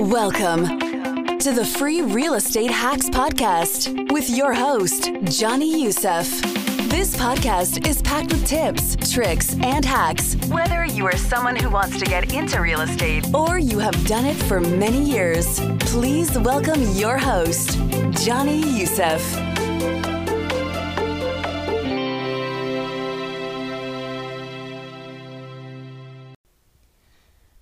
Welcome to the Free Real Estate Hacks Podcast with your host, Johnny Youssef. This podcast is packed with tips, tricks, and hacks. Whether you are someone who wants to get into real estate or you have done it for many years, please welcome your host, Johnny Youssef.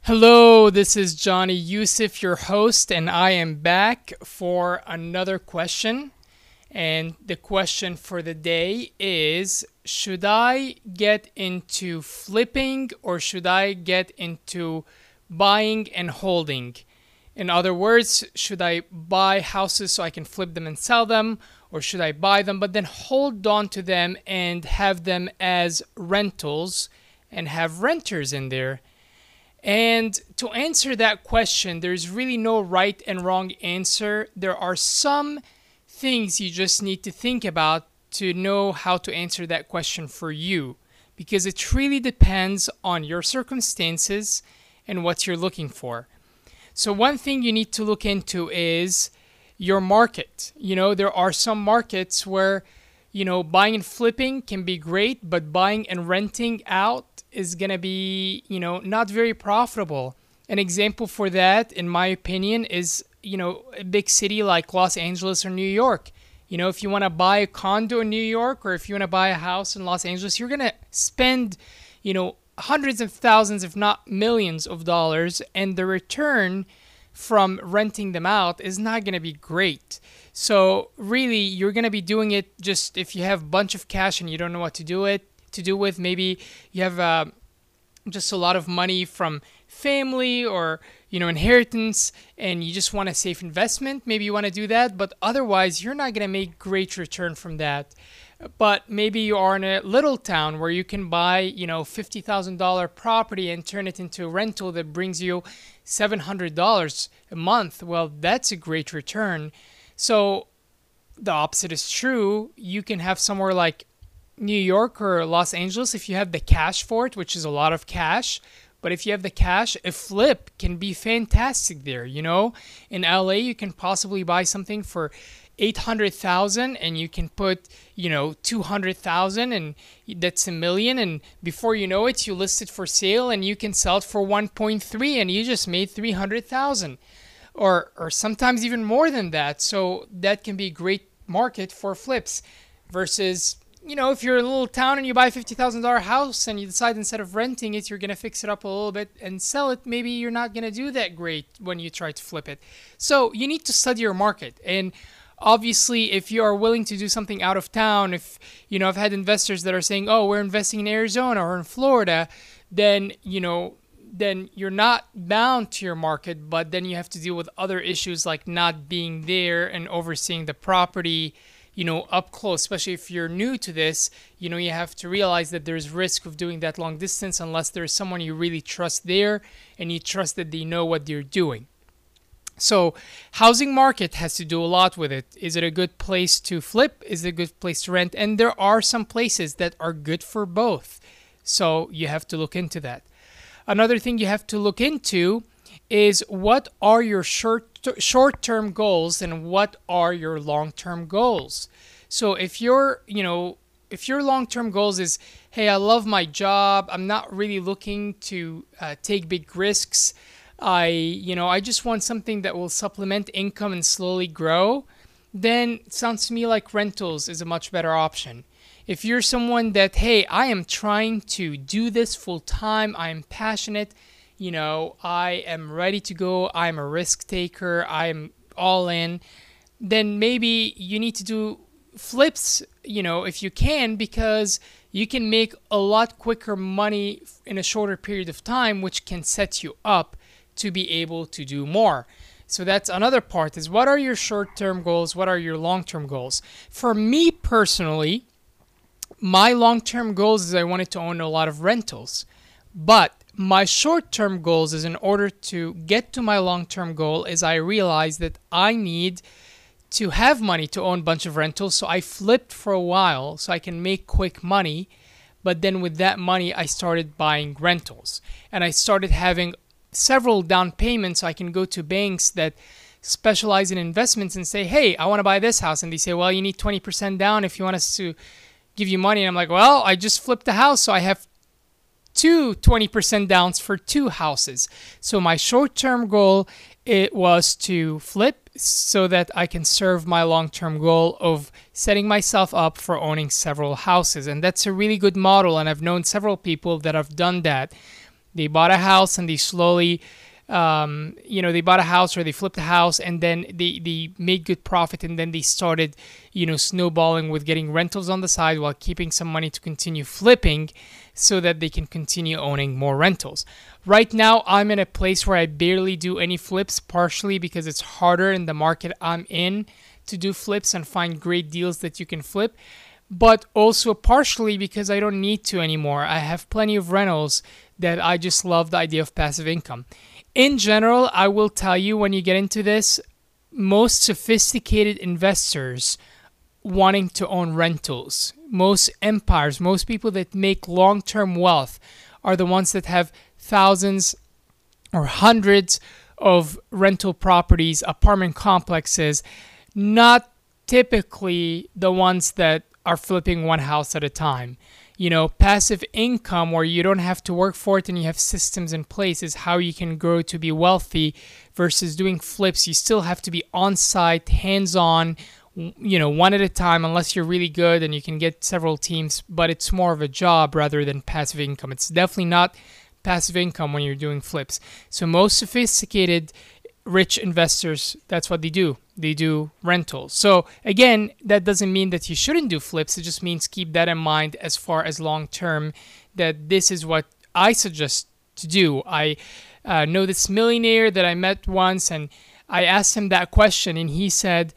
Hello, this is Johnny Youssef, your host, and I am back for another question. And the question for the day is Should I get into flipping or should I get into buying and holding? In other words, should I buy houses so I can flip them and sell them, or should I buy them but then hold on to them and have them as rentals and have renters in there? And to answer that question, there's really no right and wrong answer. There are some things you just need to think about to know how to answer that question for you because it really depends on your circumstances and what you're looking for. So, one thing you need to look into is your market. You know, there are some markets where, you know, buying and flipping can be great, but buying and renting out is going to be, you know, not very profitable. An example for that, in my opinion, is, you know, a big city like Los Angeles or New York. You know, if you want to buy a condo in New York or if you want to buy a house in Los Angeles, you're going to spend, you know, hundreds of thousands, if not millions of dollars, and the return from renting them out is not going to be great. So, really, you're to be doing it just if you have a bunch of cash and you don't know what to do it to do with. Maybe you have uh, just a lot of money from family or you know inheritance and you just want a safe investment. Maybe you want to do that but otherwise you're not to make great return from that. But maybe you are in a little town where you can buy you know $50000 property and turn it into a rental that brings you $700 a month. Well that's a great return so the opposite is true you can have somewhere like New York or Los Angeles if you have the cash for it, which is a lot of cash. But if you have the cash, a flip can be fantastic there. You know, in LA, you can possibly buy something for 800,000 and you can put, you know, 200,000 and that's a million. And before you know it, you list it for sale and you can sell it for 1.3 and you just made 300,000 or, or sometimes even more than that. So that can be a great market for flips versus you know, if you're a little town and you buy a fifty thousand dollar house and you decide instead of renting it, you're gonna fix it up a little bit and sell it, maybe you're not gonna do that great when you try to flip it. So you need to study your market and obviously if you are willing to do something out of town if you know i've had investors that are saying oh we're investing in arizona or in florida then you know then you're not bound to your market but then you have to deal with other issues like not being there and overseeing the property you know up close. Especially if you're new to this you know you have to realize that there's risk of doing that long distance unless there's someone you really trust there and you trust that they know what they're doing. So housing market has to do a lot with it. Is it a good place to flip? Is it a good place to rent? And there are some places that are good for both. So you have to look into that another thing you have to look into is what are your short short-term goals and what are your long-term goals. So if you're, you know, if your long-term goals is, hey, I love my job, I'm not really looking to uh, take big risks. I, you know, I just want something that will supplement income and slowly grow. Then sounds to me like rentals is a much better option. If you're someone that, hey, I am trying to do this full time, I am passionate, you know, I am ready to go, I'm a risk taker, I'm all in, then maybe you need to do flips, you know, if you can, because you can make a lot quicker money in a shorter period of time, which can set you up to be able to do more. So that's another part is what are your short-term goals? What are your long-term goals? For me personally, my long-term goals is I wanted to own a lot of rentals. But my short-term goals is in order to get to my long-term goal is I realized that I need to have money to own a bunch of rentals. So I flipped for a while so I can make quick money. But then with that money, I started buying rentals and I started having several down payments. So I can go to banks that specialize in investments and say, hey, I want to buy this house. And they say, well, you need 20% down if you want us to give you money. And I'm like, well, I just flipped the house. So I have two 20% downs for two houses. So my short-term goal it was to flip so that I can serve my long-term goal of setting myself up for owning several houses. And that's a really good model and I've known several people that have done that. They bought a house and they slowly um, you know, they bought a house or they flipped a house and then they, they made good profit and then they started, you know, snowballing with getting rentals on the side while keeping some money to continue flipping so that they can continue owning more rentals. Right now, I'm in a place where I barely do any flips, partially because it's harder in the market I'm in to do flips and find great deals that you can flip but also partially because I don't need to anymore. I have plenty of rentals that I just love the idea of passive income in general, I will tell you when you get into this, most sophisticated investors wanting to own rentals, most empires, most people that make long term wealth are the ones that have thousands or hundreds of rental properties, apartment complexes, not typically the ones that are flipping one house at a time you know, passive income where you don't have to work for it and you have systems in place is how you can grow to be wealthy versus doing flips. You still have to be on site, hands on, you know, one at a time, unless you're really good and you can get several teams, but it's more of a job rather than passive income. It's definitely not passive income when you're doing flips. So, most sophisticated rich investors, that's what they do. They do rentals. So, again, that doesn't mean that you shouldn't do flips. It just means keep that in mind as far as long term, that this is what I suggest to do. I uh, know this millionaire that I met once, and I asked him that question, and he said,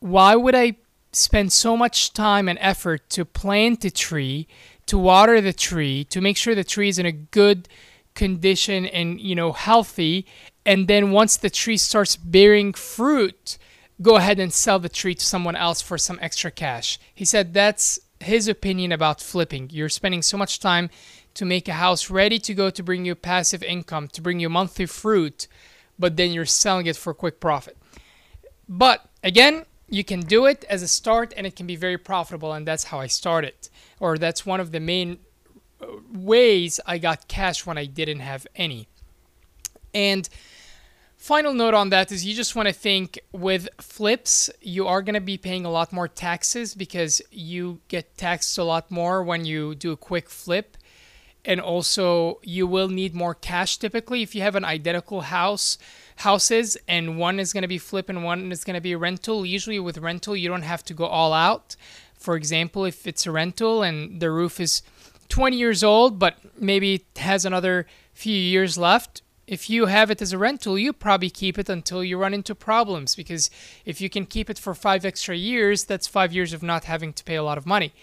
Why would I spend so much time and effort to plant a tree, to water the tree, to make sure the tree is in a good condition and you know healthy and then once the tree starts bearing fruit, go ahead and sell the tree to someone else for some extra cash. He said that's his opinion about flipping. You're spending so much time to make a house ready to go to bring you passive income, to bring you monthly fruit, but then you're selling it for quick profit. But again, you can do it as a start and it can be very profitable, and that's how I started. Or that's one of the main ways I got cash when I didn't have any. And Final note on that is you just want to think with flips, you are going to be paying a lot more taxes because you get taxed a lot more when you do a quick flip. And also, you will need more cash typically if you have an identical house houses and one is going to be flip and one is going to be rental. Usually, with rental, you don't have to go all out. For example, if it's a rental and the roof is 20 years old, but maybe has another few years left, if you have it as a rental, you probably keep it until you run into problems because if you can keep it for five extra years, that's five years of not having to pay a lot of money.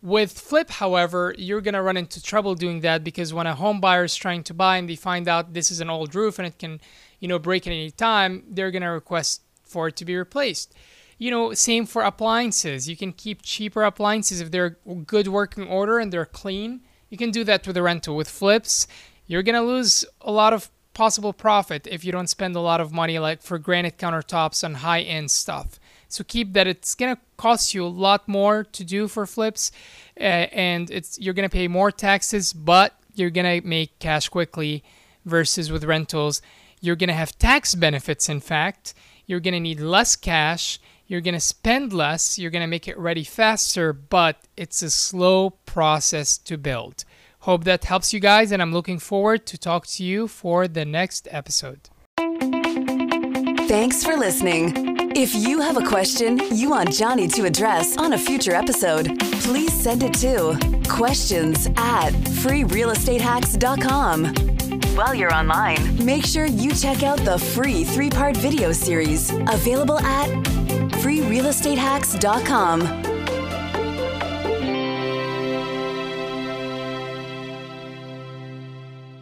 With Flip, however, you're going to run into trouble doing that because when a home buyer is trying to buy and they find out this is an old roof and it can, you know, break at any time, they're going to request for it to be replaced. You know, same for appliances. You can keep cheaper appliances if they're good working order and they're clean. You can do that with a rental. With flips, you're going to lose a lot of possible profit if you don't spend a lot of money like for granite countertops and high end stuff. So keep that it's gonna cost you a lot more to do for flips, uh, and it's you're gonna pay more taxes, but you're gonna make cash quickly. Versus with rentals, you're gonna have tax benefits. In fact, you're gonna need less cash. You're gonna spend less. You're gonna make it ready faster, but it's a slow process to build. Hope that helps you guys, and I'm looking forward to talk to you for the next episode. Thanks for listening. If you have a question you want Johnny to address on a future episode, please send it to questions at freerealestatehacks.com. While you're online, make sure you check out the free three part video series available at freerealestatehacks.com.